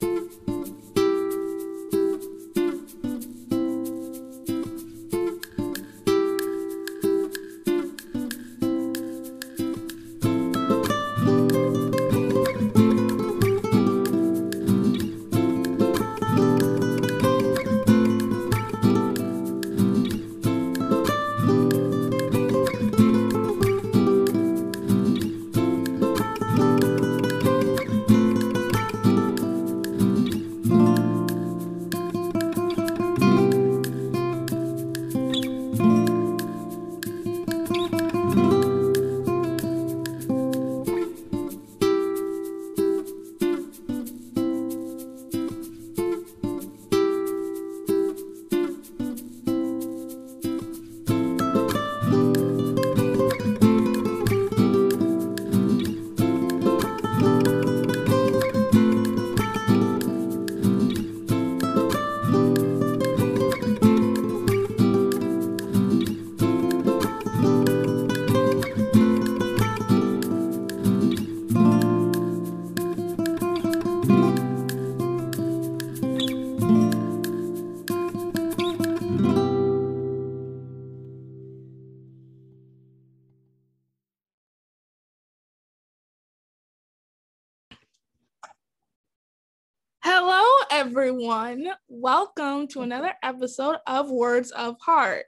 Hello, everyone. Welcome to another episode of Words of Heart.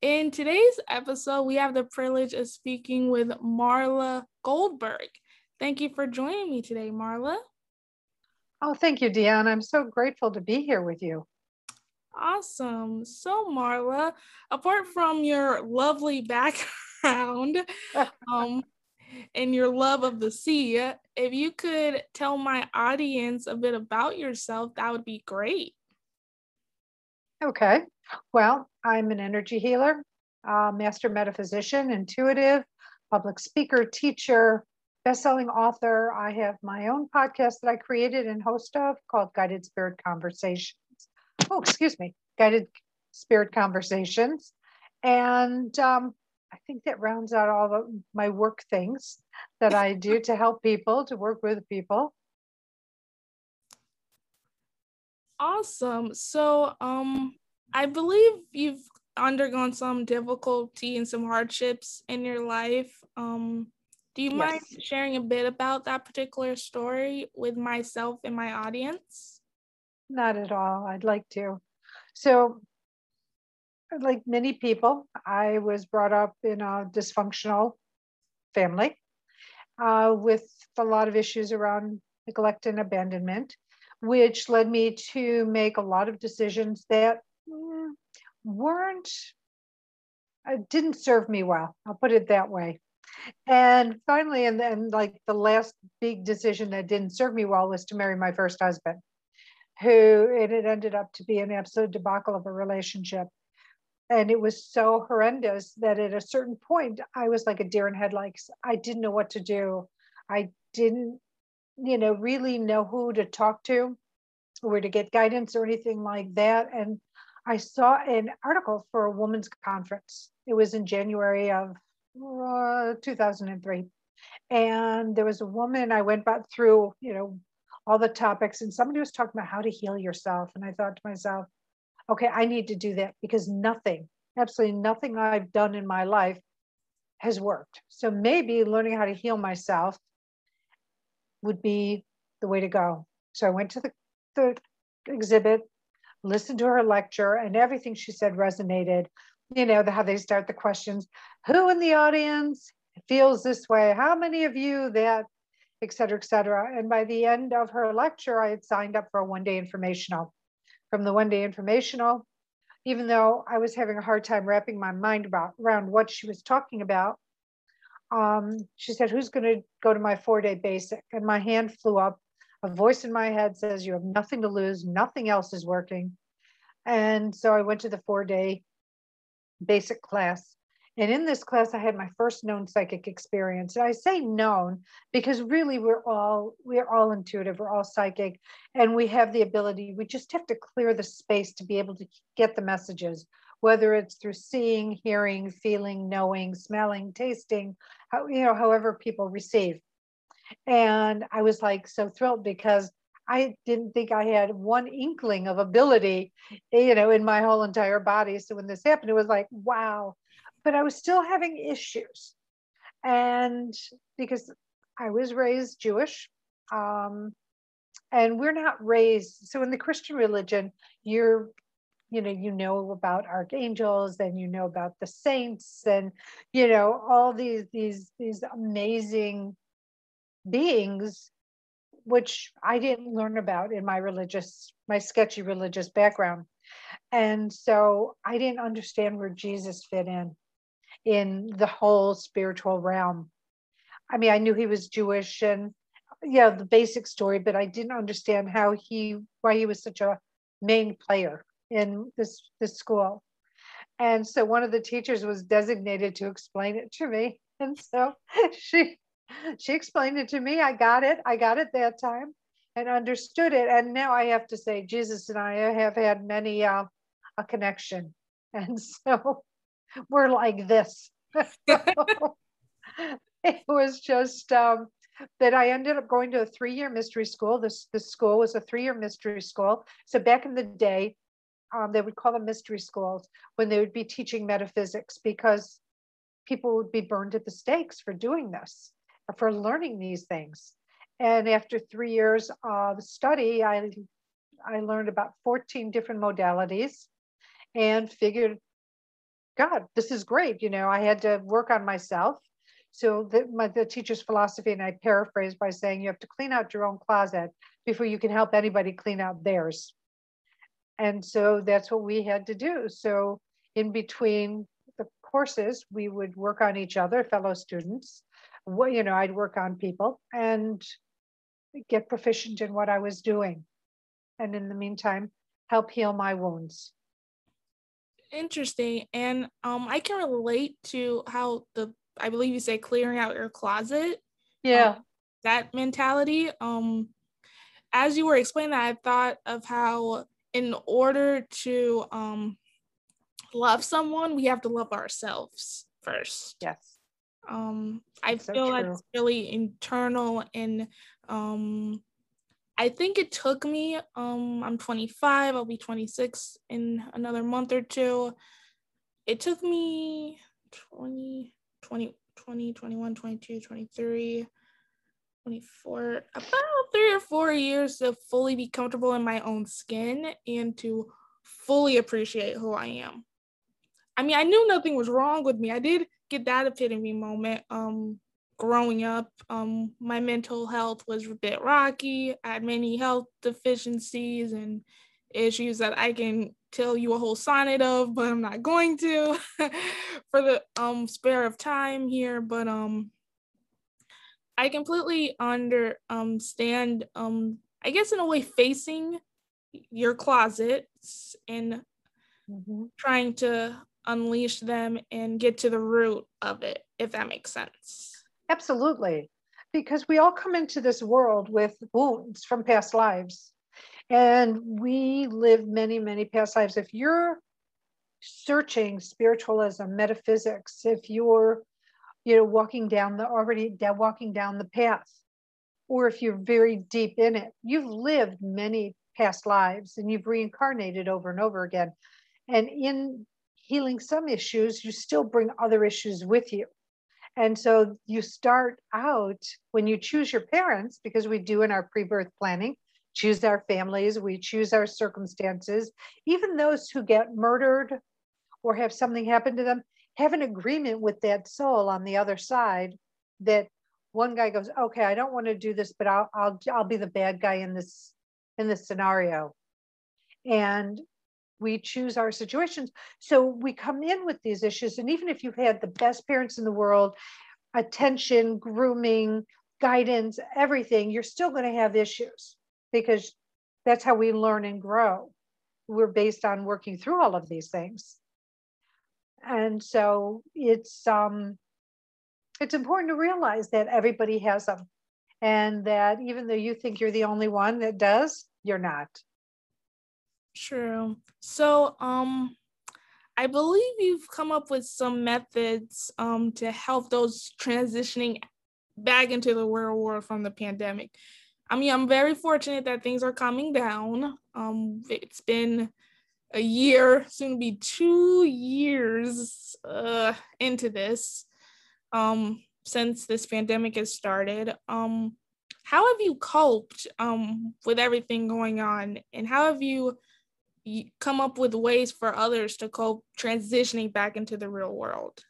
In today's episode, we have the privilege of speaking with Marla Goldberg. Thank you for joining me today, Marla. Oh, thank you, Deanne. I'm so grateful to be here with you. Awesome. So, Marla, apart from your lovely background, um, and your love of the sea, if you could tell my audience a bit about yourself, that would be great. Okay. Well, I'm an energy healer, uh, master metaphysician, intuitive, public speaker, teacher, best-selling author. I have my own podcast that I created and host of called Guided Spirit Conversations. Oh, excuse me, Guided Spirit Conversations. And um, I think that rounds out all of my work things that I do to help people, to work with people. Awesome. So, um, I believe you've undergone some difficulty and some hardships in your life. Um, do you yes. mind sharing a bit about that particular story with myself and my audience? Not at all. I'd like to. So, like many people, I was brought up in a dysfunctional family uh, with a lot of issues around neglect and abandonment, which led me to make a lot of decisions that mm, weren't, uh, didn't serve me well. I'll put it that way. And finally, and then like the last big decision that didn't serve me well was to marry my first husband, who it had ended up to be an absolute debacle of a relationship and it was so horrendous that at a certain point i was like a deer in headlights. I didn't know what to do. I didn't you know really know who to talk to or to get guidance or anything like that. And i saw an article for a women's conference. It was in january of uh, 2003 and there was a woman i went back through you know all the topics and somebody was talking about how to heal yourself. And i thought to myself okay, I need to do that because nothing, absolutely nothing I've done in my life has worked. So maybe learning how to heal myself would be the way to go. So I went to the, the exhibit, listened to her lecture, and everything she said resonated. You know, the, how they start the questions who in the audience feels this way? How many of you that, et cetera, et cetera. And by the end of her lecture, I had signed up for a one day informational from the one day informational, even though I was having a hard time wrapping my mind about around what she was talking about. Um, she said, Who's going to go to my four day basic? And my hand flew up. A voice in my head says, You have nothing to lose, nothing else is working. And so I went to the four day basic class. And in this class, I had my first known psychic experience. And I say known because really we're all we're all intuitive, we're all psychic, and we have the ability, we just have to clear the space to be able to get the messages, whether it's through seeing, hearing, feeling, knowing, smelling, tasting, how, you know, however people receive. And I was like so thrilled because I didn't think I had one inkling of ability, you know, in my whole entire body. So when this happened, it was like, wow. But I was still having issues. And because I was raised Jewish, um, and we're not raised, so in the Christian religion, you're you know you know about archangels and you know about the saints and you know all these these these amazing beings which I didn't learn about in my religious, my sketchy religious background. And so I didn't understand where Jesus fit in, in the whole spiritual realm. I mean, I knew he was Jewish and yeah, the basic story, but I didn't understand how he, why he was such a main player in this, this school. And so one of the teachers was designated to explain it to me. And so she she explained it to me. I got it. I got it that time and understood it. And now I have to say, Jesus and I have had many uh, a connection, and so we're like this. it was just um, that I ended up going to a three-year mystery school. This this school was a three-year mystery school. So back in the day, um, they would call them mystery schools when they would be teaching metaphysics because people would be burned at the stakes for doing this for learning these things. And after three years of study, I, I learned about 14 different modalities and figured, God, this is great. You know, I had to work on myself. So the, my, the teacher's philosophy, and I paraphrase by saying you have to clean out your own closet before you can help anybody clean out theirs. And so that's what we had to do. So in between the courses, we would work on each other, fellow students, what you know i'd work on people and get proficient in what i was doing and in the meantime help heal my wounds interesting and um i can relate to how the i believe you say clearing out your closet yeah. um, that mentality um as you were explaining that i thought of how in order to um love someone we have to love ourselves first. Yes. Um, I so feel true. that's really internal and um, I think it took me, um, I'm 25, I'll be 26 in another month or two. It took me 20, 20, 20, 21, 22, 23, 24, about three or four years to fully be comfortable in my own skin and to fully appreciate who I am. I mean, I knew nothing was wrong with me. I did get that epitome moment. Um, growing up, um, my mental health was a bit rocky. I had many health deficiencies and issues that I can tell you a whole sonnet of, but I'm not going to for the um spare of time here. But um, I completely understand um, I guess in a way facing your closets and mm-hmm. trying to unleash them and get to the root of it, if that makes sense. Absolutely. Because we all come into this world with wounds from past lives. And we live many, many past lives. If you're searching spiritualism, metaphysics, if you're, you know, walking down the already down, walking down the path, or if you're very deep in it, you've lived many past lives and you've reincarnated over and over again. And in healing some issues, you still bring other issues with you. And so you start out when you choose your parents, because we do in our pre birth planning, choose our families, we choose our circumstances. Even those who get murdered or have something happen to them have an agreement with that soul on the other side that one guy goes, okay, I don't want to do this, but I'll, I'll, I'll be the bad guy in this, in this scenario. And we choose our situations. So we come in with these issues. And even if you've had the best parents in the world, attention, grooming, guidance, everything, you're still going to have issues because that's how we learn and grow. We're based on working through all of these things. And so it's um it's important to realize that everybody has them and that even though you think you're the only one that does, you're not. True. So um I believe you've come up with some methods um, to help those transitioning back into the real world from the pandemic. I mean, I'm very fortunate that things are coming down. Um, it's been a year, soon to be two years uh, into this um, since this pandemic has started. Um, how have you coped um, with everything going on, and how have you come up with ways for others to cope transitioning back into the real world?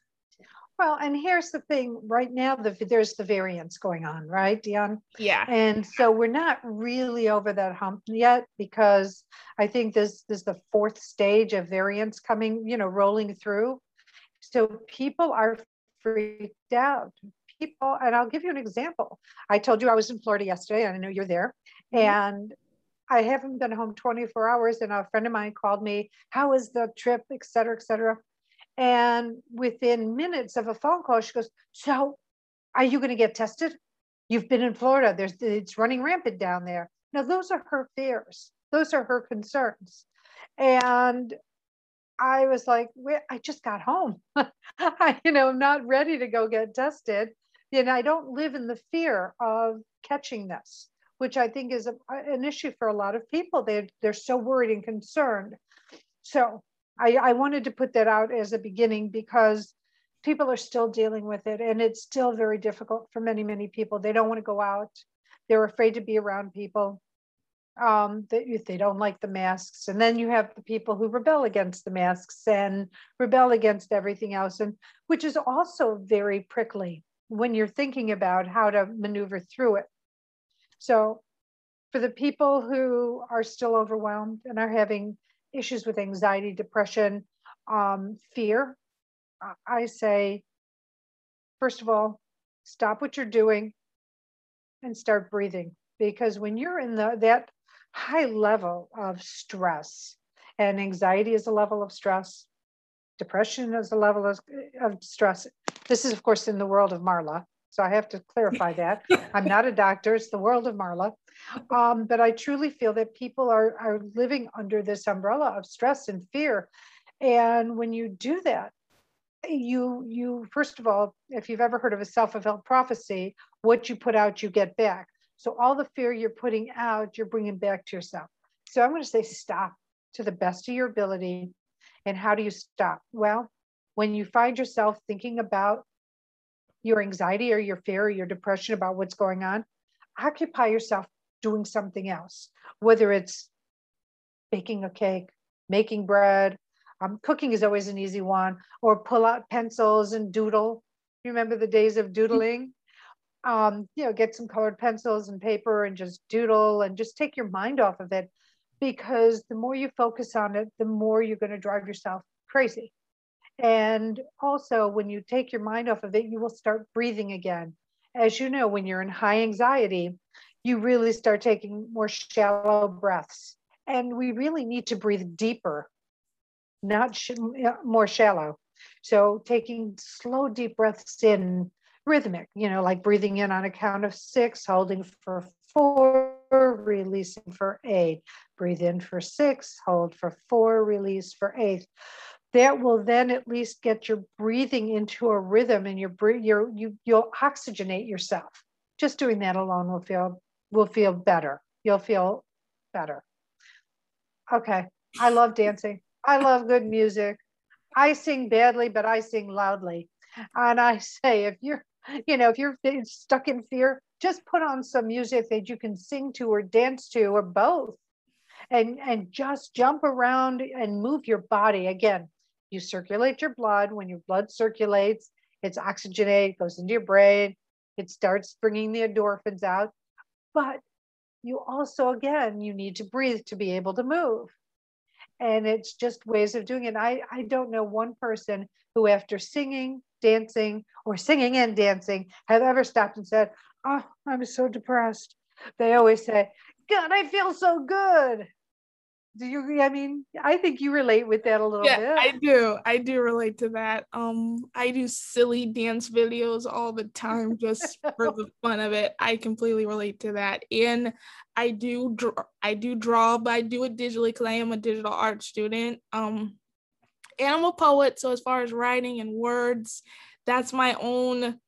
Well, and here's the thing right now, the, there's the variants going on, right, Dion? Yeah. And so we're not really over that hump yet because I think this, this is the fourth stage of variants coming, you know, rolling through. So people are freaked out. People, and I'll give you an example. I told you I was in Florida yesterday, and I know you're there. Mm-hmm. And I haven't been home 24 hours, and a friend of mine called me, How was the trip, et cetera, et cetera. And within minutes of a phone call, she goes, So are you going to get tested? You've been in Florida. There's it's running rampant down there. Now, those are her fears. Those are her concerns. And I was like, I just got home. I, you know, I'm not ready to go get tested. Know, I don't live in the fear of catching this which I think is a, an issue for a lot of people. They, they're so worried and concerned. So I, I wanted to put that out as a beginning because people are still dealing with it and it's still very difficult for many, many people. They don't want to go out. They're afraid to be around people. Um, they, they don't like the masks. And then you have the people who rebel against the masks and rebel against everything else, and which is also very prickly when you're thinking about how to maneuver through it. So for the people who are still overwhelmed and are having issues with anxiety, depression, um, fear, I say, first of all, stop what you're doing and start breathing. Because when you're in the, that high level of stress, and anxiety is a level of stress, depression is a level of, of stress. This is, of course, in the world of Marla. So I have to clarify that. I'm not a doctor, it's the world of Marla. Um, but I truly feel that people are, are living under this umbrella of stress and fear. And when you do that, you you first of all, if you've ever heard of a self-fulfilled prophecy, what you put out, you get back. So all the fear you're putting out, you're bringing back to yourself. So I'm going to say stop to the best of your ability. And how do you stop? Well, when you find yourself thinking about your anxiety or your fear or your depression about what's going on, occupy yourself doing something else, whether it's baking a cake, making bread, um, cooking is always an easy one, or pull out pencils and doodle. You remember the days of doodling? Um, you know, get some colored pencils and paper and just doodle and just take your mind off of it because the more you focus on it, the more you're going to drive yourself crazy. And also, when you take your mind off of it, you will start breathing again. As you know, when you're in high anxiety, you really start taking more shallow breaths. And we really need to breathe deeper, not sh- more shallow. So, taking slow, deep breaths in, rhythmic, you know, like breathing in on a count of six, holding for four, releasing for eight. Breathe in for six, hold for four, release for eight that will then at least get your breathing into a rhythm and your your you you'll oxygenate yourself. Just doing that alone will feel will feel better. You'll feel better. Okay. I love dancing. I love good music. I sing badly but i sing loudly. And i say if you're you know if you're stuck in fear just put on some music that you can sing to or dance to or both. And and just jump around and move your body. Again you circulate your blood. When your blood circulates, it's oxygenated, goes into your brain, it starts bringing the endorphins out. But you also, again, you need to breathe to be able to move. And it's just ways of doing it. I, I don't know one person who, after singing, dancing, or singing and dancing, have ever stopped and said, oh, I'm so depressed. They always say, God, I feel so good. Do you, I mean, I think you relate with that a little yeah, bit. I do. I do relate to that. Um, I do silly dance videos all the time just for the fun of it. I completely relate to that. And I do, draw, I do draw, but I do it digitally because I am a digital art student. Um, and I'm a poet. So as far as writing and words, that's my own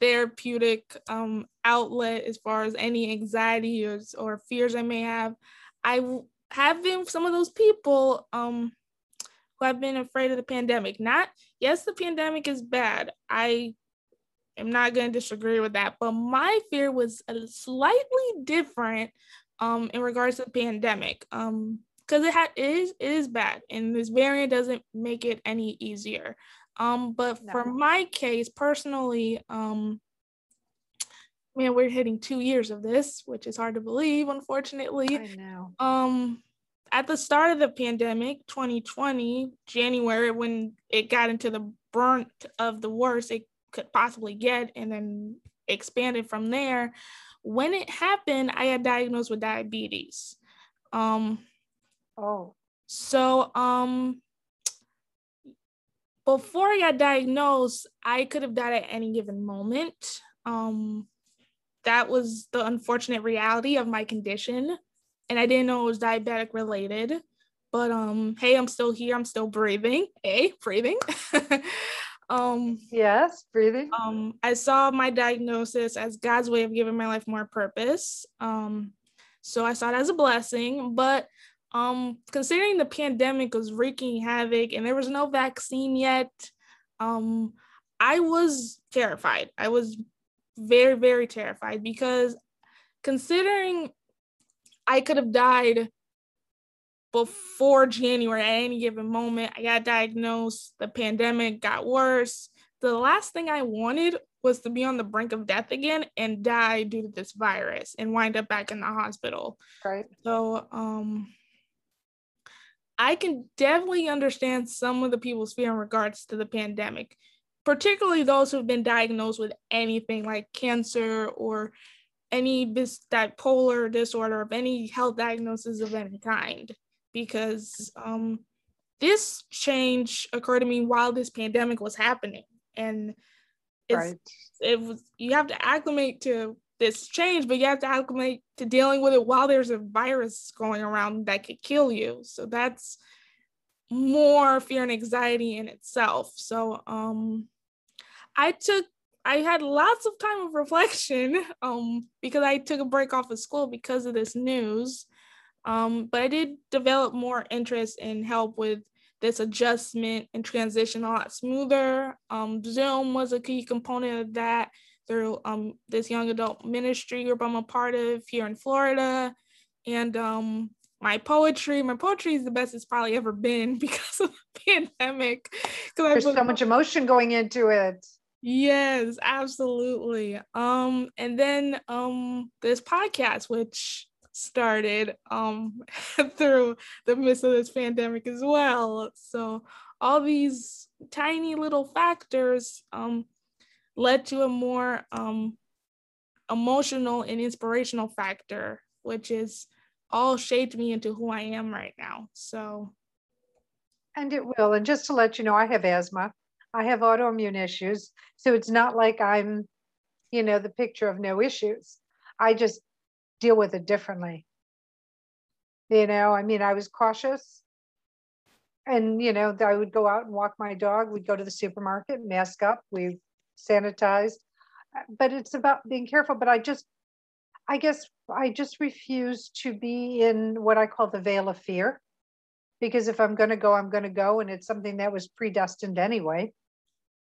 therapeutic um, outlet as far as any anxiety or, or fears I may have. I have been some of those people um, who have been afraid of the pandemic. Not, yes, the pandemic is bad. I am not going to disagree with that, but my fear was slightly different um, in regards to the pandemic. Um, because it, ha- it is it is bad and this variant doesn't make it any easier um, but no. for my case personally, um, man, we're hitting two years of this, which is hard to believe, unfortunately. I know. Um, at the start of the pandemic, 2020, January, when it got into the brunt of the worst it could possibly get, and then expanded from there. When it happened, I had diagnosed with diabetes. Um, oh. So um, before I got diagnosed, I could have died at any given moment. Um, that was the unfortunate reality of my condition. And I didn't know it was diabetic related. But um, hey, I'm still here. I'm still breathing. Hey, breathing. um, yes, breathing. Um, I saw my diagnosis as God's way of giving my life more purpose. Um, so I saw it as a blessing. But um, considering the pandemic was wreaking havoc and there was no vaccine yet, um, I was terrified. I was very, very terrified because considering I could have died before January at any given moment, I got diagnosed, the pandemic got worse. The last thing I wanted was to be on the brink of death again and die due to this virus and wind up back in the hospital. Right. So, um, I can definitely understand some of the people's fear in regards to the pandemic, particularly those who've been diagnosed with anything like cancer or any bipolar disorder of any health diagnosis of any kind, because um, this change occurred to me while this pandemic was happening, and right. it was you have to acclimate to this change, but you have to acclimate to dealing with it while there's a virus going around that could kill you. So that's more fear and anxiety in itself. So um I took I had lots of time of reflection um because I took a break off of school because of this news. Um, but I did develop more interest and help with this adjustment and transition a lot smoother. Um, Zoom was a key component of that through um, this young adult ministry group I'm a part of here in Florida. And um, my poetry, my poetry is the best it's probably ever been because of the pandemic. There's so much emotion going into it. Yes, absolutely. Um, and then um this podcast, which started um through the midst of this pandemic as well. So all these tiny little factors um led to a more um, emotional and inspirational factor, which is all shaped me into who I am right now. So, and it will. And just to let you know, I have asthma, I have autoimmune issues. So it's not like I'm, you know, the picture of no issues. I just deal with it differently. You know, I mean, I was cautious. And, you know, I would go out and walk my dog. We'd go to the supermarket, mask up. We sanitized. But it's about being careful. But I just, I guess I just refuse to be in what I call the veil of fear. Because if I'm going to go, I'm going to go. And it's something that was predestined anyway.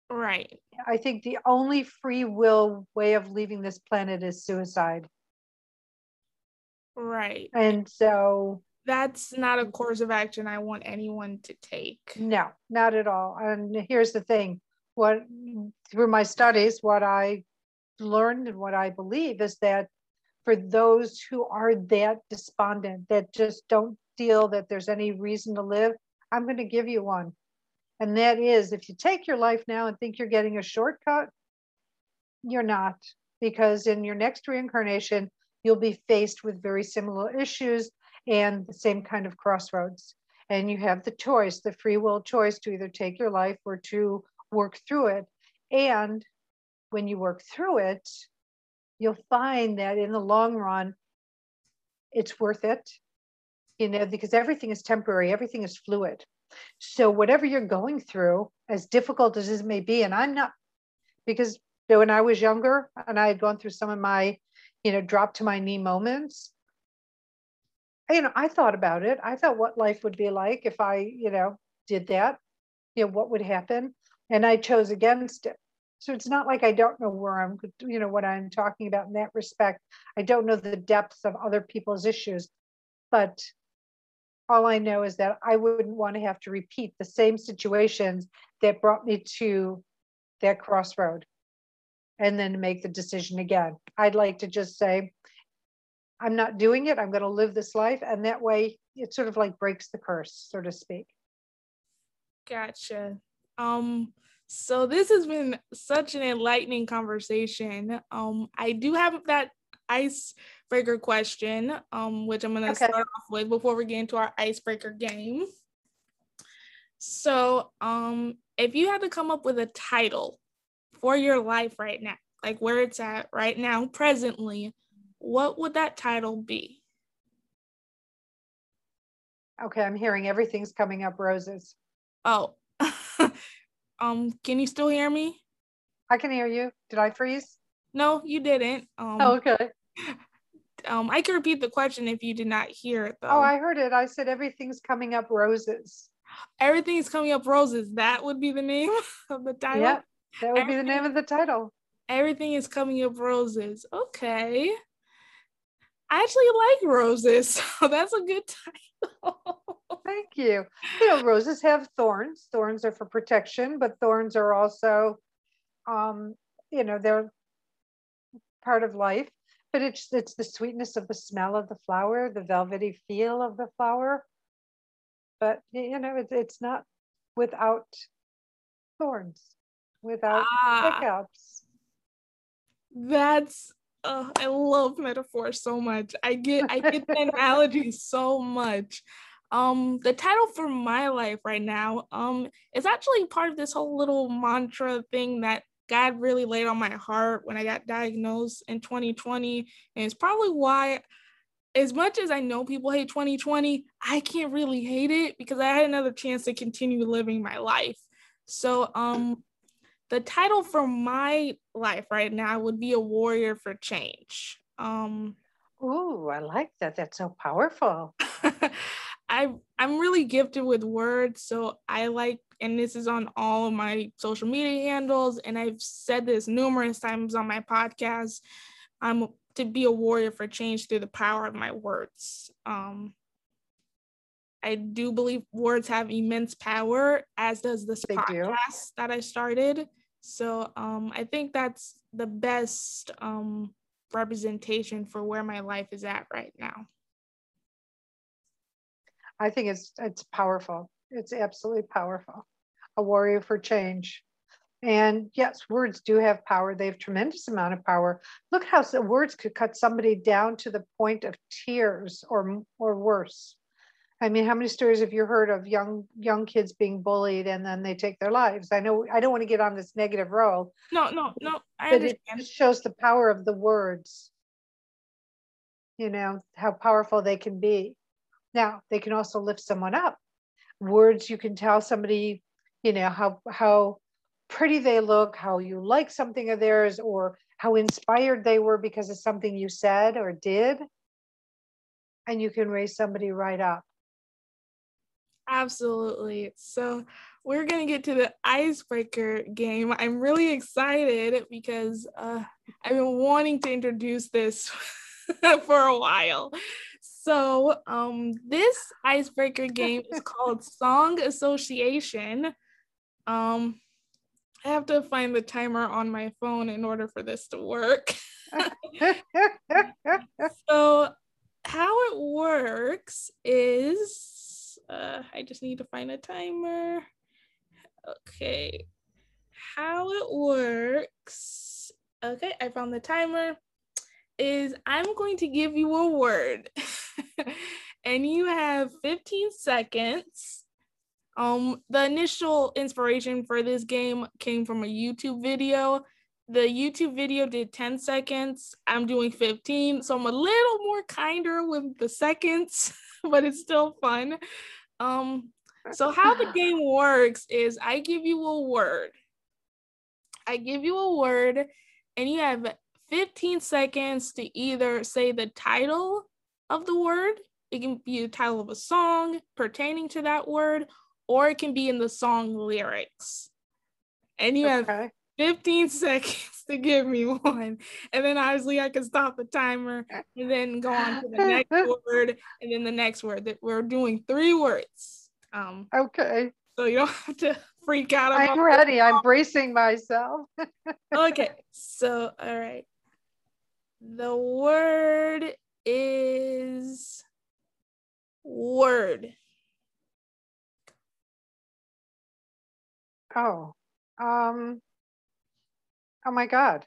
Right. I think the only free will way of leaving this planet is suicide. Right. And so that's not a course of action I want anyone to take. No, not at all. And here's the thing what through my studies, what I learned and what I believe is that for those who are that despondent, that just don't feel that there's any reason to live, I'm going to give you one. And that is if you take your life now and think you're getting a shortcut, you're not. because in your next reincarnation, you'll be faced with very similar issues and the same kind of crossroads. And you have the choice, the free will choice to either take your life or to work through it. And when you work through it, you'll find that in the long run, it's worth it, you know, because everything is temporary, everything is fluid. So, whatever you're going through, as difficult as it may be, and I'm not, because when I was younger and I had gone through some of my, you know, drop to my knee moments, you know, I thought about it. I thought what life would be like if I, you know, did that, you know, what would happen. And I chose against it. So it's not like I don't know where I'm, you know, what I'm talking about in that respect. I don't know the depths of other people's issues, but all I know is that I wouldn't want to have to repeat the same situations that brought me to that crossroad and then make the decision again. I'd like to just say, I'm not doing it. I'm going to live this life. And that way it sort of like breaks the curse, so to speak. Gotcha. Um, so this has been such an enlightening conversation. Um, I do have that icebreaker question, um, which I'm gonna okay. start off with before we get into our icebreaker game. So, um, if you had to come up with a title for your life right now, like where it's at right now, presently, what would that title be? Okay, I'm hearing everything's coming up roses. Oh, um, can you still hear me? I can hear you. Did I freeze? No, you didn't. Um, oh, okay. Um, I can repeat the question if you did not hear it though. Oh, I heard it. I said everything's coming up roses. Everything's coming up roses. That would be the name of the title. Yeah, that would Everything, be the name of the title. Everything is coming up roses. Okay. I actually like roses, so that's a good title. Thank you. You know, roses have thorns. Thorns are for protection, but thorns are also, um, you know, they're part of life. But it's it's the sweetness of the smell of the flower, the velvety feel of the flower. But you know, it's it's not without thorns, without ah, hiccups. That's oh, I love metaphors so much. I get I get the analogy so much. Um, the title for my life right now um is actually part of this whole little mantra thing that God really laid on my heart when I got diagnosed in 2020, and it's probably why. As much as I know people hate 2020, I can't really hate it because I had another chance to continue living my life. So, um, the title for my life right now would be a warrior for change. Um, Ooh, I like that. That's so powerful. I I'm really gifted with words, so I like, and this is on all of my social media handles, and I've said this numerous times on my podcast. I'm to be a warrior for change through the power of my words. Um, I do believe words have immense power, as does this they podcast do. that I started. So um, I think that's the best um, representation for where my life is at right now. I think it's it's powerful. It's absolutely powerful. A warrior for change. And yes, words do have power. They have tremendous amount of power. Look how words could cut somebody down to the point of tears or or worse. I mean, how many stories have you heard of young young kids being bullied and then they take their lives? I know I don't want to get on this negative role. No, no, no. I but understand. it shows the power of the words. You know how powerful they can be. Now they can also lift someone up. Words you can tell somebody, you know how how pretty they look, how you like something of theirs, or how inspired they were because of something you said or did, and you can raise somebody right up. Absolutely. So we're going to get to the icebreaker game. I'm really excited because uh, I've been wanting to introduce this for a while. So um, this icebreaker game is called Song Association. Um, I have to find the timer on my phone in order for this to work. so how it works is uh, I just need to find a timer. Okay. How it works Okay, I found the timer. Is I'm going to give you a word, and you have 15 seconds. Um, the initial inspiration for this game came from a YouTube video. The YouTube video did 10 seconds. I'm doing 15, so I'm a little more kinder with the seconds, but it's still fun. Um, so how the game works is I give you a word. I give you a word and you have 15 seconds to either say the title of the word, it can be the title of a song pertaining to that word, or it can be in the song lyrics. And you okay. have 15 seconds to give me one. And then obviously I can stop the timer and then go on to the next word and then the next word that we're doing three words. Um okay. So you don't have to freak out. I'm ready. I'm bracing myself. okay. So, all right. The word is word. Oh, um, oh my God.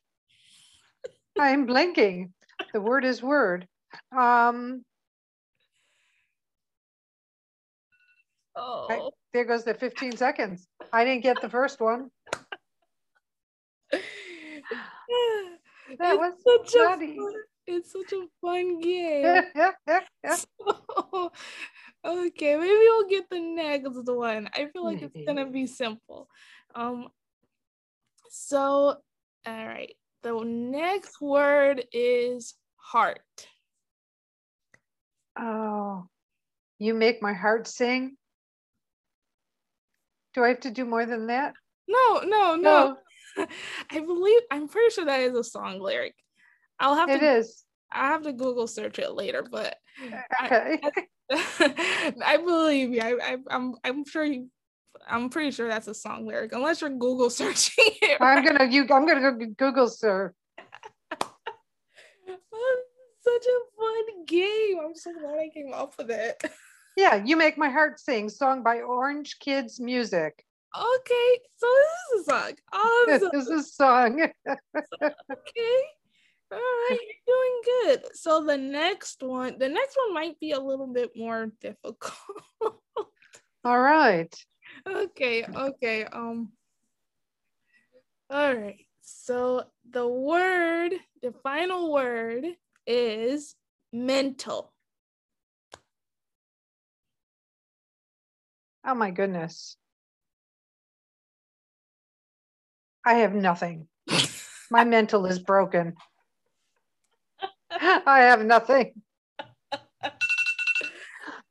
I'm blinking. The word is word. Um, oh. I, there goes the 15 seconds. I didn't get the first one. that it's was such funny. a fun, it's such a fun game. so, okay, maybe we'll get the next one. I feel like it's gonna be simple. Um so all right. The next word is heart. Oh, you make my heart sing. Do I have to do more than that? No, no, no. no. I believe I'm pretty sure that is a song lyric. I'll have it to. It is. I have to Google search it later, but okay. I, I believe you. I, I, I'm I'm sure you. I'm pretty sure that's a song lyric, unless you're Google searching it. Right? I'm gonna you. I'm gonna go Google search. Oh, such a fun game. I'm so glad I came up with it. Yeah, You Make My Heart Sing, song by Orange Kids Music. Okay, so this is a song. Awesome. this is a song. okay. All right, you're doing good. So the next one, the next one might be a little bit more difficult. All right. Okay, okay. Um all right. So the word, the final word is mental. Oh my goodness. I have nothing. my mental is broken. I have nothing.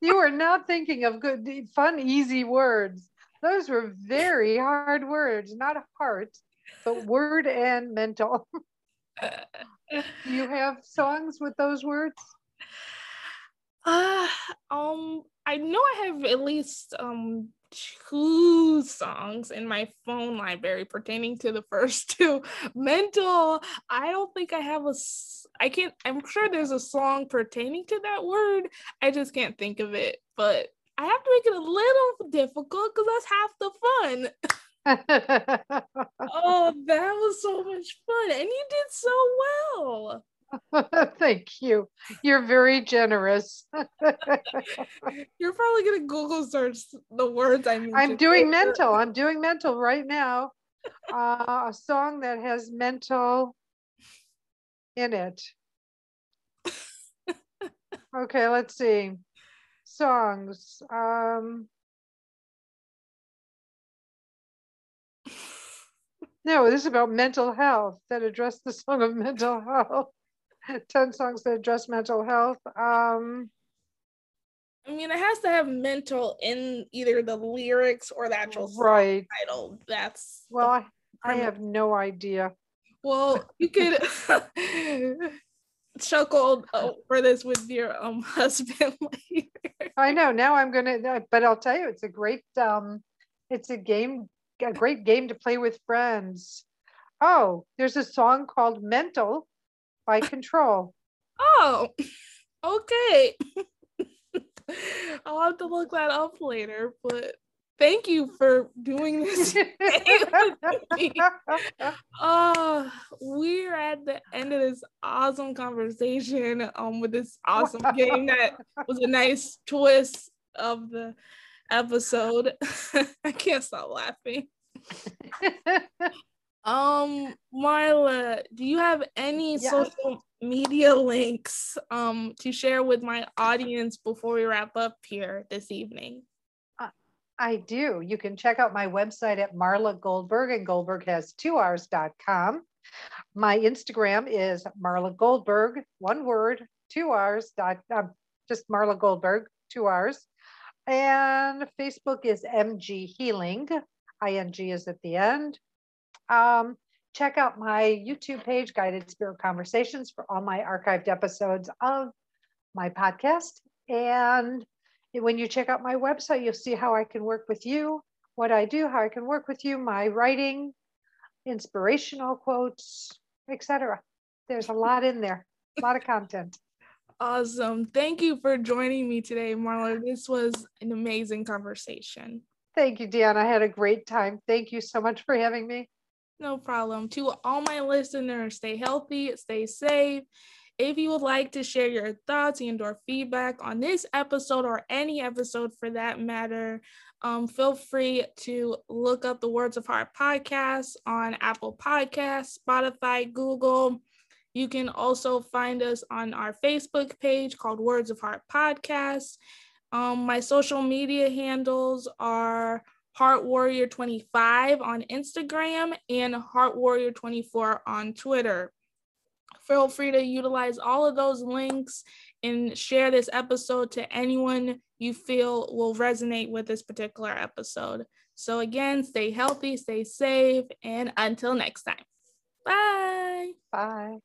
you are not thinking of good, fun, easy words. Those were very hard words, not heart, but word and mental. you have songs with those words? Uh, um, I know I have at least um two songs in my phone library pertaining to the first two. Mental, I don't think I have a I can't I'm sure there's a song pertaining to that word. I just can't think of it, but I have to make it a little difficult cuz that's half the fun. oh, that was so much fun and you did so well. Thank you. You're very generous. You're probably gonna Google search the words I mean. I'm doing mental. I'm doing mental right now. Uh, a song that has mental in it. Okay, let's see. Songs. Um, no, this is about mental health that address the song of mental health. 10 songs that address mental health. Um, I mean, it has to have mental in either the lyrics or the actual right. title. That's well, I, I have no idea. Well, you could chuckle uh, for this with your um husband later. I know. Now I'm gonna, but I'll tell you, it's a great um, it's a game, a great game to play with friends. Oh, there's a song called "Mental" by control. Oh, okay. I'll have to look that up later, but thank you for doing this. oh, we're at the end of this awesome conversation um with this awesome game that was a nice twist of the episode. I can't stop laughing. um, Marla, do you have any social media links um to share with my audience before we wrap up here this evening? I do. You can check out my website at Marla Goldberrg, and Goldberrg has two R's.com. My Instagram is Marla Goldberrg, one word, two R's, dot, um, just Marla Goldberrg, two R's. And Facebook is MG Healing, ING is at the end. Um, check out my YouTube page, Guided Spirit Conversations, for all my archived episodes of my podcast. And when you check out my website, you'll see how I can work with you, what I do, how I can work with you, my writing, inspirational quotes, etc. There's a lot in there, a lot of content. Awesome. Thank you for joining me today, Marla. This was an amazing conversation. Thank you, Deanna. I had a great time. Thank you so much for having me. No problem. To all my listeners, stay healthy, stay safe, if you would like to share your thoughts and or feedback on this episode or any episode for that matter, um, feel free to look up the Words of Heart podcast on Apple Podcasts, Spotify, Google. You can also find us on our Facebook page called Words of Heart Podcast. Um, my social media handles are Heart Warrior 25 on Instagram and Heart Warrior 24 on Twitter feel free to utilize all of those links and share this episode to anyone you feel will resonate with this particular episode. So, again, stay healthy, stay safe, and until next time. Bye. Bye.